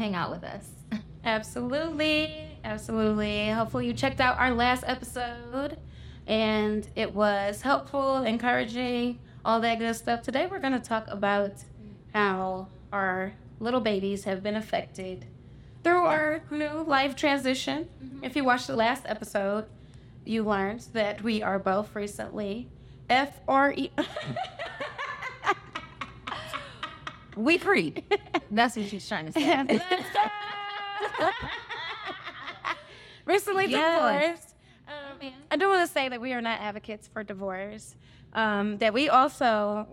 hang out with us. Absolutely. Absolutely. Hopefully, you checked out our last episode and it was helpful, encouraging, all that good stuff. Today, we're going to talk about how our little babies have been affected through our new life transition. Mm-hmm. If you watched the last episode, you learned that we are both recently F R E. We free. That's what she's trying to say. recently yes. divorced. Um, I do want to say that we are not advocates for divorce. Um, that we also,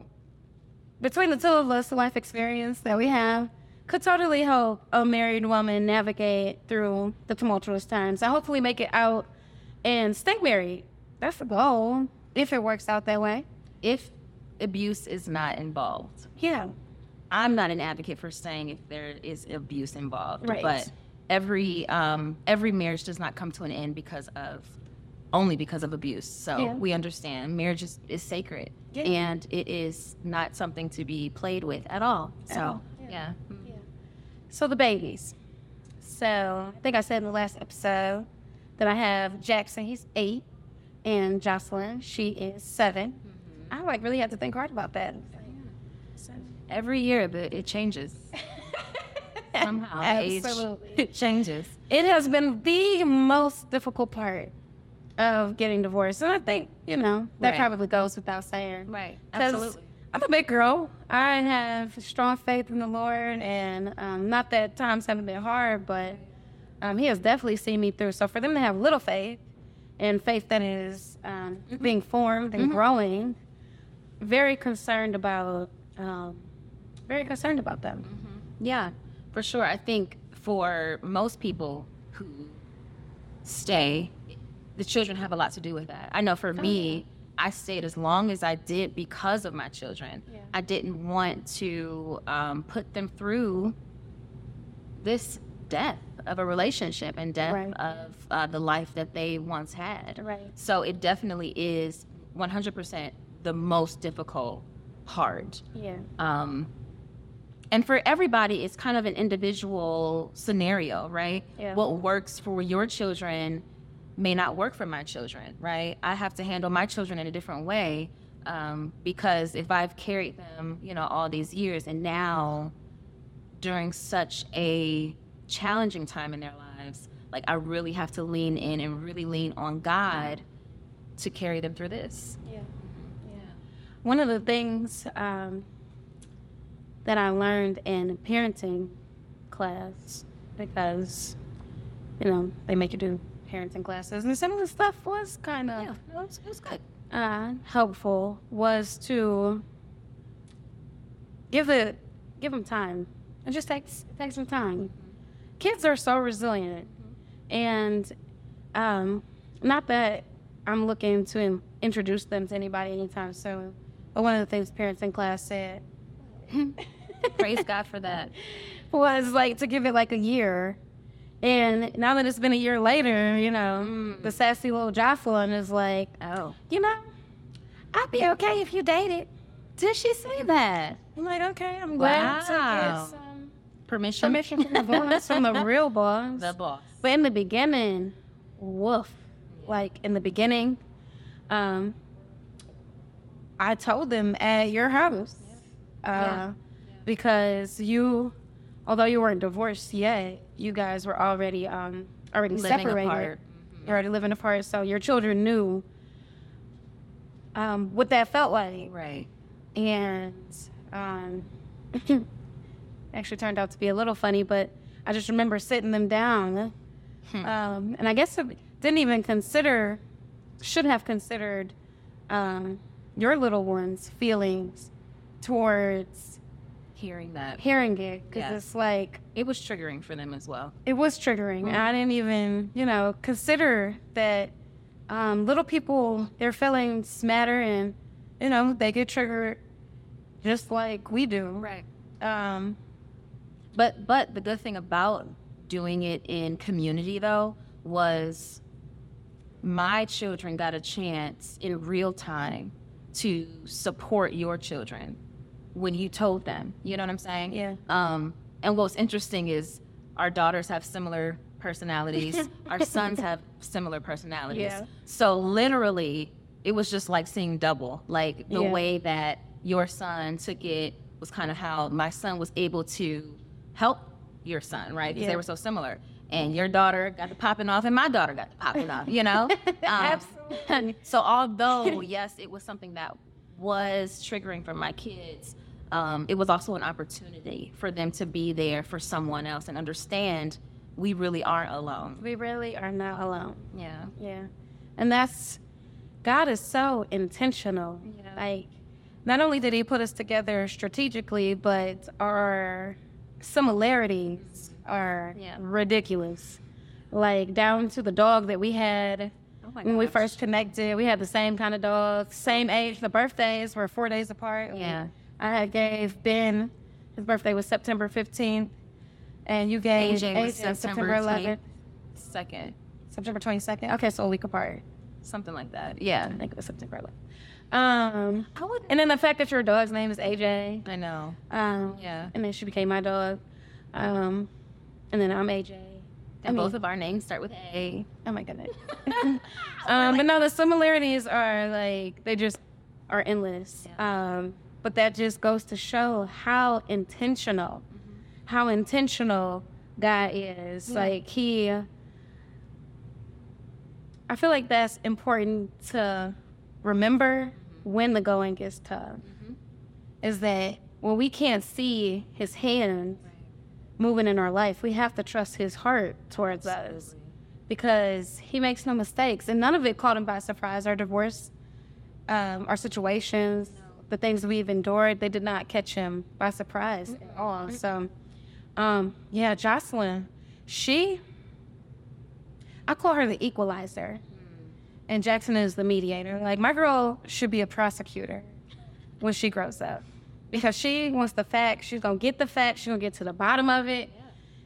between the two of us, the life experience that we have, could totally help a married woman navigate through the tumultuous times and hopefully make it out and stay married. That's the goal, if it works out that way. If abuse is not involved. Yeah. I'm not an advocate for saying if there is abuse involved, right. but every um, every marriage does not come to an end because of only because of abuse. So yeah. we understand marriage is, is sacred yeah. and it is not something to be played with at all. So yeah. yeah. So the babies. So I think I said in the last episode that I have Jackson, he's eight, and Jocelyn, she is 7 mm-hmm. I like really have to think hard about that. Every year, but it changes. Somehow, Absolutely. age changes. It has been the most difficult part of getting divorced, and I think you know that right. probably goes without saying. Right. Absolutely. I'm a big girl. I have strong faith in the Lord, and um, not that times haven't been hard, but um, He has definitely seen me through. So for them to have little faith, and faith that is um, mm-hmm. being formed and mm-hmm. growing, very concerned about, um, very concerned about them. Mm-hmm. Yeah, for sure. I think for most people who stay, the children have a lot to do with that. I know for oh, me. Yeah I stayed as long as I did because of my children. Yeah. I didn't want to um, put them through this death of a relationship and death right. of uh, the life that they once had. Right. So it definitely is 100% the most difficult part. Yeah. Um, and for everybody, it's kind of an individual scenario, right? Yeah. What works for your children may not work for my children, right? I have to handle my children in a different way um, because if I've carried them, you know, all these years and now during such a challenging time in their lives, like I really have to lean in and really lean on God to carry them through this. Yeah. Yeah. One of the things um, that I learned in parenting class, because, you know, they make you do parenting classes, and some of the stuff was kind of yeah, it was, it was good. Uh, helpful was to give it give them time. It just takes takes some time. Mm-hmm. Kids are so resilient, mm-hmm. and um, not that I'm looking to in, introduce them to anybody anytime soon. But one of the things parents in class said, praise God for that, was like to give it like a year and now that it's been a year later, you know, mm. the sassy little Jocelyn is like, oh, you know, I'd be okay if you dated. Did she say that? I'm like, okay, I'm glad wow. to get some permission. Permission from the boss, from the real boss. The boss. But in the beginning, woof. Like in the beginning, um, I told them at your house. Yeah. Uh, yeah. Because you, although you weren't divorced yet, you guys were already um already living separated. Apart. You're already living apart, so your children knew um, what that felt like. Right. And um, actually turned out to be a little funny, but I just remember sitting them down, hmm. um, and I guess I didn't even consider, should have considered um, your little ones' feelings towards hearing that. Hearing it because it's like it was triggering for them as well. It was triggering. Mm-hmm. i didn't even you know consider that um, little people their feelings matter and you know they get triggered just like we do. Right. Um, but but the good thing about doing it in community though was my children got a chance in real time to support your children when you told them. You know what I'm saying? Yeah. Um, and what's interesting is our daughters have similar personalities. our sons have similar personalities. Yeah. So literally, it was just like seeing double. Like the Yeah. way that your son took it was kind of how my son was able to help your son, right? Because Yeah. they were so similar. And your daughter got the popping off, and my daughter got the popping off. You know. Um, Absolutely. so although yes, it was something that was triggering for my kids, um, it was also an opportunity for them to be there for someone else and understand we really aren't alone. We really are not alone. Yeah. Yeah. And that's God is so intentional. Yeah. Like not only did he put us together strategically, but our similarities are Yeah. ridiculous. Like down to the dog that we had Oh when we first connected. We had the same kind of dog, same age. The birthdays were four days apart. Yeah. I gave Ben his birthday was September 15th, and you gave AJ was AJ September 11th, Second, September 22nd. Okay, so a week apart. something like that. Yeah. I think it was September 11th. Um, I would. and then the fact that your dog's name is AJ. I know. Um, Yeah. And then she became my dog. Um, and then I'm AJ. And mean- both of our names start with A. Oh my goodness. um, but no, the similarities are like they just are endless. Um, but that just goes to show how intentional, mm-hmm. how intentional God is. Yeah. Like He. I feel like that's important to remember mm-hmm. when the going gets tough. Mm-hmm. Is that when we can't see His hand moving in our life, we have to trust His heart towards us because he makes no mistakes and none of it caught him by surprise our divorce um, our situations the things we've endured they did not catch him by surprise at all. So um, yeah jocelyn she i call her the equalizer. And jackson is the mediator. Like my girl should be a prosecutor when she grows up. Because she wants the facts. She's gonna get the facts. She's gonna get to the bottom of it.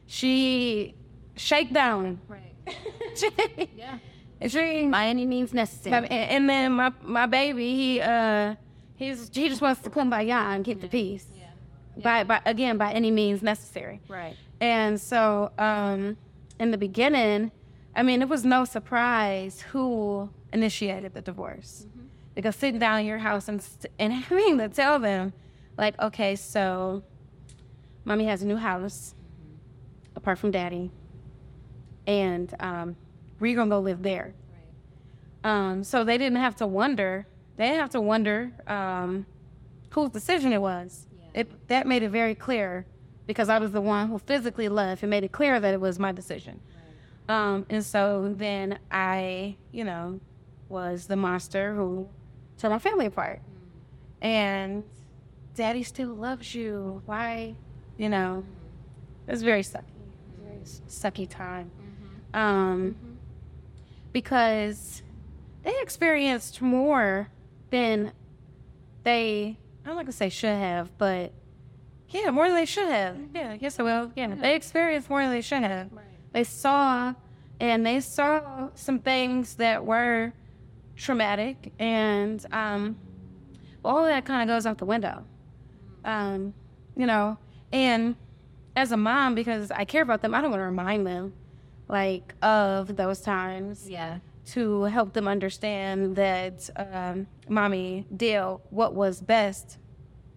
She shake down Right. yeah. She, By any means necessary. and then my my baby, he uh, he's he just wants to kumbaya and keep the peace. Yeah. By by again by any means necessary. Right. And so um, in the beginning, I mean, it was no surprise who initiated the divorce. Because sitting down in your house and st- and having to tell them, like, okay, so, mommy has a new house, apart from daddy, and um, we're gonna go live there. Um, so they didn't have to wonder. They didn't have to wonder um, whose decision it was. Yeah. It that made it very clear because I was the one who physically left. It made it clear that it was my decision. Um, and so then I, you know, was the monster who tore my family apart. And daddy still loves you. Why, you know, it was very sucky. Very sucky time. Um, because they experienced more than they, I'm not gonna say should have, but yeah, more than they should have. Yeah, yes, I will. Yeah, they experienced more than they should have. They saw, and they saw some things that were traumatic, and um, all of that kind of goes out the window. Um, you know, and as a mom, because I care about them, I don't want to remind them like of those times Yeah. To help them understand that um, mommy did what was best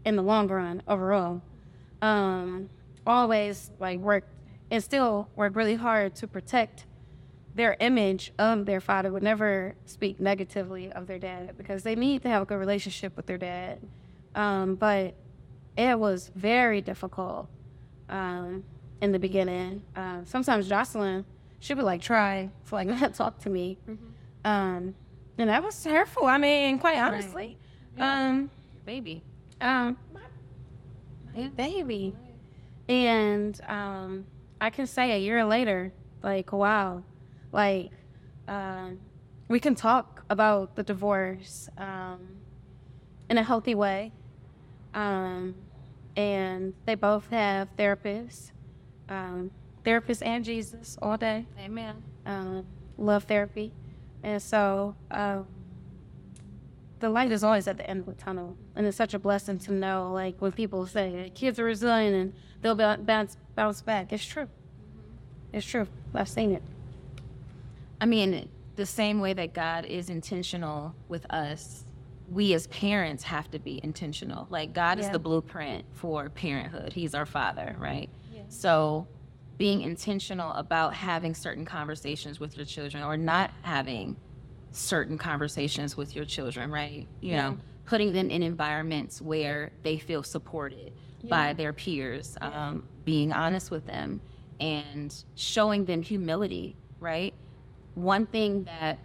in the long run overall. Um, always like worked and still work really hard to protect their image of their father. Would never speak negatively of their dad because they need to have a good relationship with their dad. Um, but it was very difficult um, in the beginning. Uh, sometimes Jocelyn, she would like try to like not talk to me, um, and that was hurtful. I mean, quite honestly, um, Baby. um, my baby, and um, I can say a year later, like wow, like um, we can talk about the divorce um, in a healthy way. Um, and they both have therapists, um, therapists and Jesus all day. Amen. Um, love therapy, and so um, the light is always at the end of the tunnel, and it's such a blessing to know. Like when people say kids are resilient and they'll bounce bounce back, it's true. It's true. I've seen it. I mean, the same way that God is intentional with us, we as parents have to be intentional. Like God is the blueprint for parenthood. He's our father, right? Yeah. So being intentional about having certain conversations with your children or not having certain conversations with your children, right? You Yeah. know, putting them in environments where they feel supported by their peers, um, being honest with them and showing them humility, right? One thing that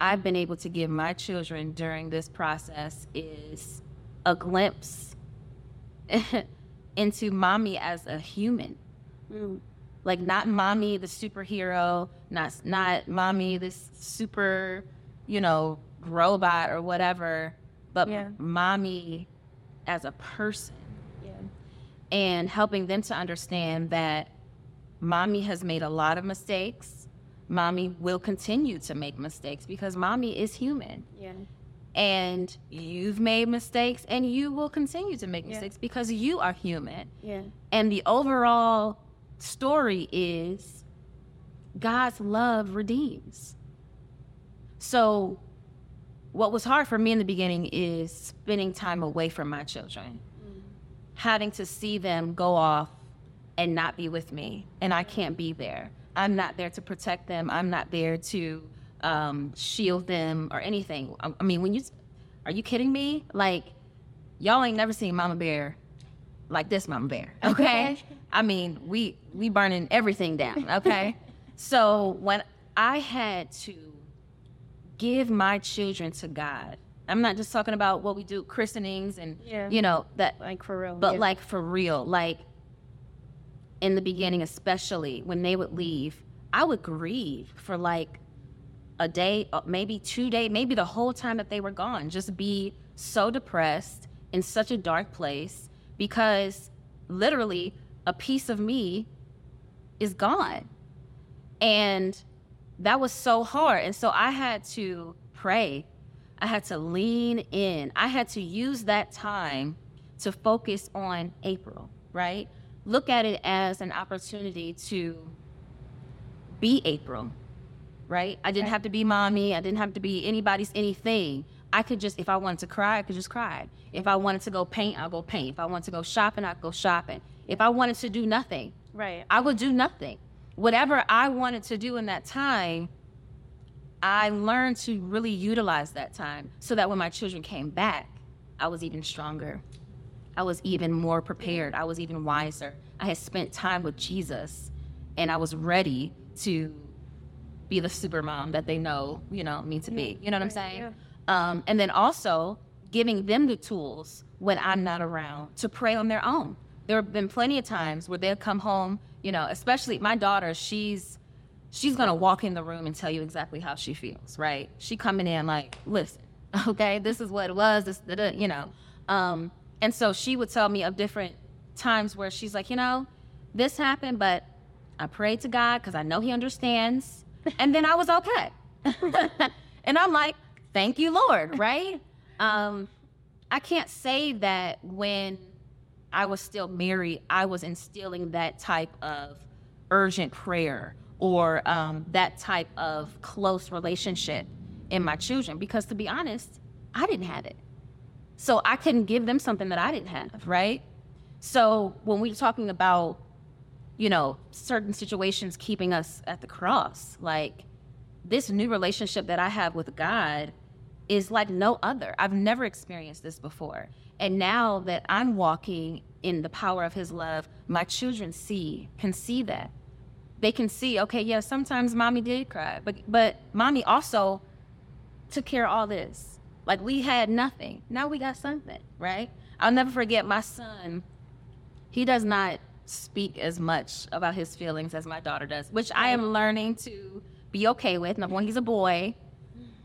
I've been able to give my children during this process is a glimpse into mommy as a human. Like not mommy the superhero, not not mommy this super, you know, robot or whatever, but Yeah. mommy as a person Yeah. and helping them to understand that mommy has made a lot of mistakes. Mommy will continue to make mistakes because mommy is human. Yeah. And you've made mistakes and you will continue to make Yeah. mistakes because you are human. Yeah. And the overall story is God's love redeems. So, what was hard for me in the beginning is spending time away from my children, having to see them go off and not be with me, and I can't be there. I'm not there to protect them. I'm not there to um, shield them or anything. I, I mean, when you, are you kidding me? Like, y'all ain't never seen Mama Bear like this Mama Bear, okay? I mean, we we burning everything down, okay? so when I had to give my children to God, I'm not just talking about what we do christenings and Yeah. you know that Like for real. but yeah. like for real, like in the beginning, especially when they would leave, I would grieve for like a day, uh, maybe two days, maybe the whole time that they were gone. Just be so depressed in such a dark place because literally a piece of me is gone. And that was so hard. And so I had to pray. I had to lean in. I had to use that time to focus on April, right? Look at it as an opportunity to be April, right? I didn't have to be mommy. I didn't have to be anybody's anything. I could just, if I wanted to cry, I could just cry. If I wanted to go paint, I'll go paint. If I wanted to go shopping, I'd go shopping. If I wanted to do nothing, right. I would do nothing. Whatever I wanted to do in that time, I learned to really utilize that time so that when my children came back, I was even stronger. I was even more prepared. I was even wiser. I had spent time with Jesus and I was ready to be the super mom that they know, you know, me to be. You know what I'm saying? yeah. Um, and then also giving them the tools when I'm not around to pray on their own. There have been plenty of times where they'll come home, you know, especially my daughter, she's she's gonna walk in the room and tell you exactly how she feels, right? She coming in like, listen, okay, this is what it was, this, you know. Um, and so she would tell me of different times where she's like, you know, this happened, but I prayed to God because I know He understands, and then I was okay. and I'm like, thank you, Lord, right? Um, I can't say that when I was still married, I was instilling that type of urgent prayer or um, that type of close relationship in my children because, to be honest, I didn't have it. So I couldn't give them something that I didn't have, right? So when we're talking about, you know, certain situations keeping us at the cross, like this new relationship that I have with God is like no other. I've never experienced this before. And now that I'm walking in the power of his love, my children see, can see that. They can see, okay, yeah, sometimes mommy did cry, but but mommy also took care of all this. Like we had nothing. Now we got something, right? I'll never forget my son. He does not speak as much about his feelings as my daughter does, which I am learning to be okay with. Number one, he's a boy,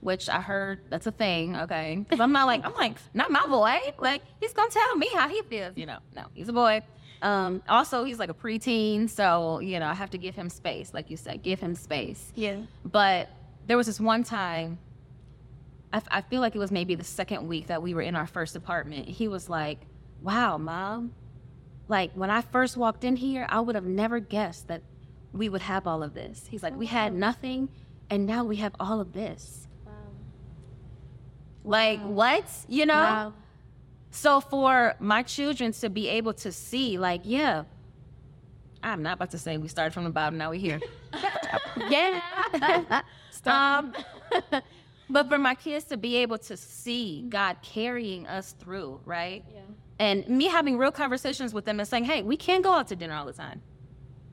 which I heard that's a thing, okay? 'Cause I'm not like, I'm like, not my boy. Like, he's gonna tell me how he feels, you know. No, he's a boy. Um, also, he's like a preteen, so, you know, I have to give him space, like you said, give him space. Yeah. But there was this one time I, I feel like it was maybe the second week that we were in our first apartment. He was like, "Wow, mom, like when I first walked in here, I would have never guessed that we would have all of this." He's like, "We had nothing, and now we have all of this." Like what? You know? Wow. So for my children to be able to see, like, yeah, I'm not about to say we started from the bottom, now we're here. Yeah. um, but for my kids to be able to see God carrying us through, right? Yeah. And me having real conversations with them and saying, hey, we can't go out to dinner all the time.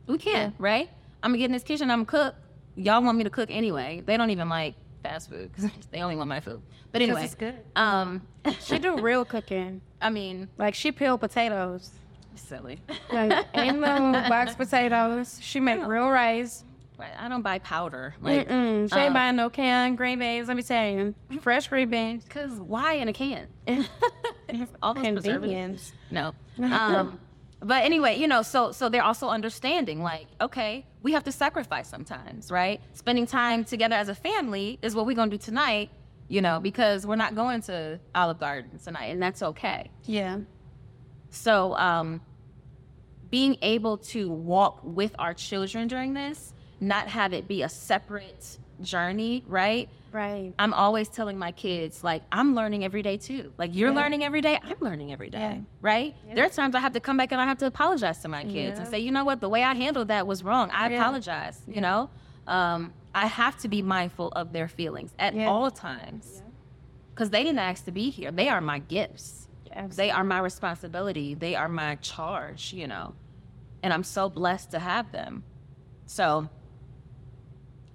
We can't, right? I'm gonna get in this kitchen, I'm gonna cook. Y'all want me to cook anyway. They don't even like fast food because they only want my food. But anyway, it's good. um, She do real cooking. I mean, Like she peel potatoes. silly. Like ain't no box potatoes. She make real rice. I don't buy powder. Like, Mm-mm. She ain't um, buying no can green beans. Let me tell you, fresh green beans. Cause why in a can? All those preservatives. Convenience. No. Um, but anyway, you know, so so they're also understanding, like, okay, we have to sacrifice sometimes, right? Spending time together as a family is what we're gonna do tonight, you know, because we're not going to Olive Garden tonight, and that's okay. Yeah. So, um, being able to walk with our children during this, not have it be a separate journey, right? Right. I'm always telling my kids, like, I'm learning every day too. Like, you're Yeah. learning every day, I'm learning every day, Yeah. right? Yeah. There are times I have to come back and I have to apologize to my kids and say, you know what, the way I handled that was wrong. I apologize, you know? Um, I have to be mindful of their feelings at all times because they didn't ask to be here. They are my gifts, they are my responsibility, they are my charge, you know? And I'm so blessed to have them. So,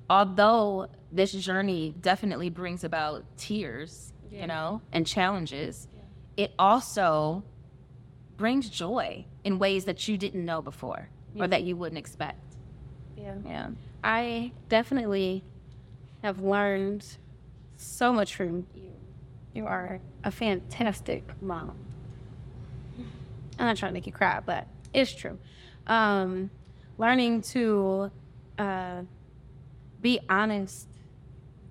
although this journey definitely brings about tears, Yeah. you know, and challenges, it also brings joy in ways that you didn't know before Yeah. or that you wouldn't expect. Yeah. Yeah. I definitely have learned so much from you. You are a fantastic mom. I'm not trying to make you cry, but it's true. Um, learning to uh, be honest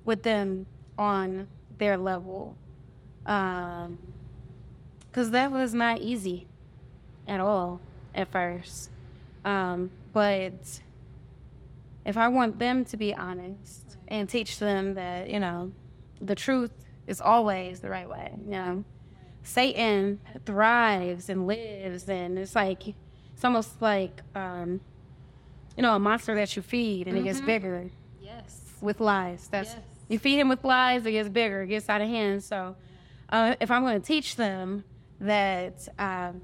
with them on their level. Because that was not easy at all at first. Um, but if I want them to be honest and teach them that, you know, the truth is always the right way, you know. Satan thrives and lives and it's like it's almost like um, you know, a monster that you feed and it gets Mhm. bigger. With lies. That's Yes. you feed him with lies, it gets bigger, it gets out of hand. So uh, if I'm going to teach them that um,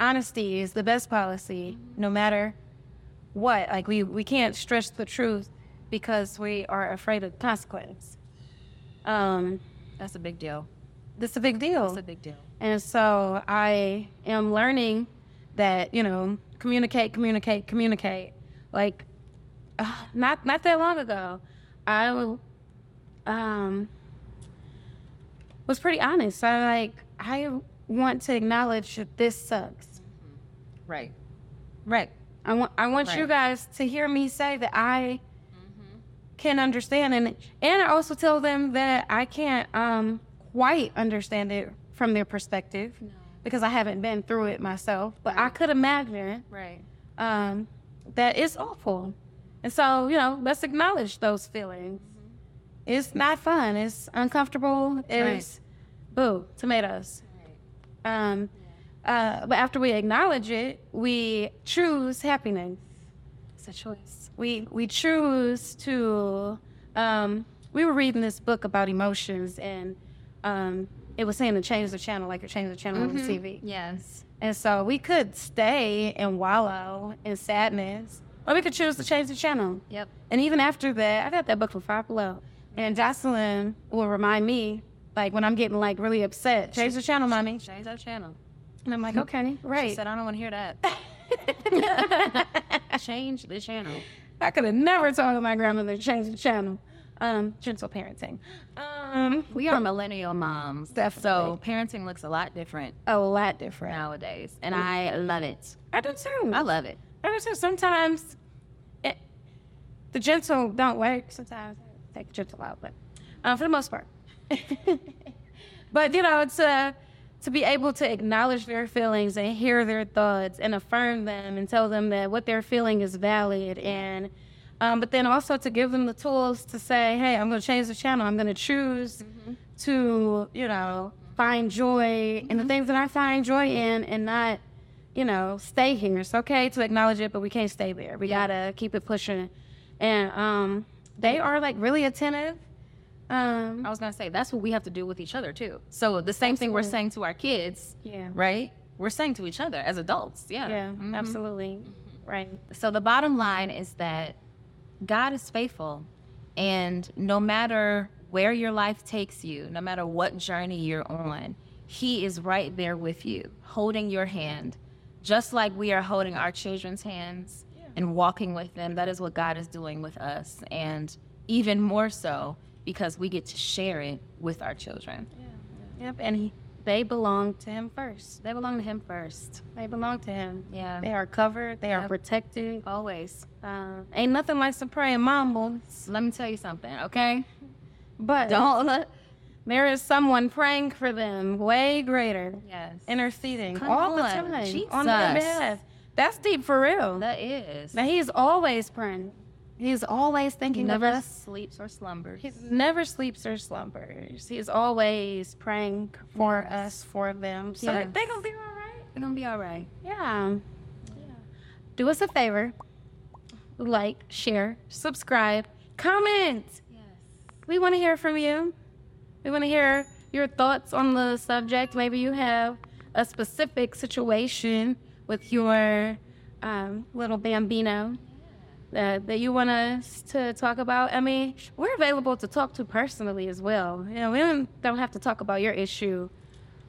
honesty is the best policy, no matter what, like we we can't stretch the truth because we are afraid of consequence. Um, That's a big deal. that's a big deal. That's a big deal. And so I am learning that, you know, communicate, communicate, communicate. Like, uh, not not that long ago, I um, was pretty honest. I like, I want to acknowledge that this sucks. Right. Right. I want I want you guys to hear me say that I can understand and and I also tell them that I can't um quite understand it from their perspective No. because I haven't been through it myself. But I could imagine Right. um that it's awful. And so, you know, let's acknowledge those feelings. It's not fun. It's uncomfortable. It's boo, tomatoes. Um uh, but after we acknowledge it, we choose happiness. It's a choice. We we choose to. Um, we were reading this book about emotions, and um, it was saying to change the channel, like you're changing the channel on the Mhm. TV. Yes. And so we could stay and wallow in sadness, or we could choose to change the channel. Yep. And even after that, I got that book from Five Below, and Jocelyn will remind me, like when I'm getting like really upset, change the channel, mommy. Change that channel. And I'm like, okay, right. She said, I don't want to hear that. Change the channel. I could have never told my grandmother to change the channel. Um, gentle parenting. Um, We are millennial moms. Definitely. So parenting looks a lot different a lot different. nowadays. And I love it. I do too. I love it. I do too. Sometimes the gentle don't work. Sometimes I take the gentle out, but uh, for the most part, but you know, to to be able to acknowledge their feelings and hear their thoughts and affirm them and tell them that what they're feeling is valid and um, but then also to give them the tools to say, hey, I'm going to change the channel. I'm going to choose mm-hmm. to, you know, find joy mm-hmm. in the things that I find joy in and not, you know, stay here. It's okay to acknowledge it, but we can't stay there. We yeah. got to keep it pushing. And um, they are like really attentive um, I was gonna say that's what we have to do with each other too. So the same absolutely. thing we're saying to our kids, yeah, right? We're saying to each other as adults, yeah, yeah, mm-hmm. absolutely, right. So the bottom line is that God is faithful, and no matter where your life takes you, no matter what journey you're on, He is right there with you, holding your hand, just like we are holding our children's hands. And walking with them. That is what God is doing with us, and even more so because we get to share it with our children. Yeah. Yep. And he, they belong to him first. They belong to him first. They belong to him. Yeah. They are covered. They yep. are protected. Always. Uh, ain't nothing like some praying mamas. Let me tell you something, okay? But don't let. There is someone praying for them way greater. Yes. Interceding Come all on. the time Jesus. on their behalf. That's deep for real. That is. Now he's always praying. He's always thinking he never of us. sleeps or slumbers. He never sleeps or slumbers. He's always praying for yes. us, for them. So yes. they're gonna be all right. They're gonna be all right. Yeah. yeah. Do us a favor. Like, share, subscribe, comment. Yes. We want to hear from you. We want to hear your thoughts on the subject. Maybe you have a specific situation with your um, little bambino that, that you want us to talk about, I mean, we're available to talk to personally as well. You know, we don't, don't have to talk about your issue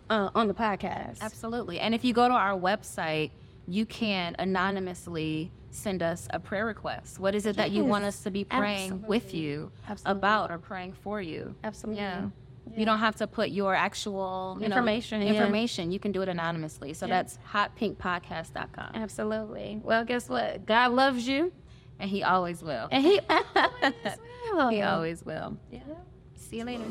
uh, on the podcast. Absolutely. And if you go to our website, you can anonymously send us a prayer request. What is it yes. that you want us to be praying Absolutely. with you Absolutely. about or praying for you? Absolutely. Yeah. You don't have to put your actual you know, information. information. You can do it anonymously. So that's hotpinkpodcast.com. Absolutely. Well, guess what? God loves you, and He always will. And He always will. He always will. Yeah. See you later.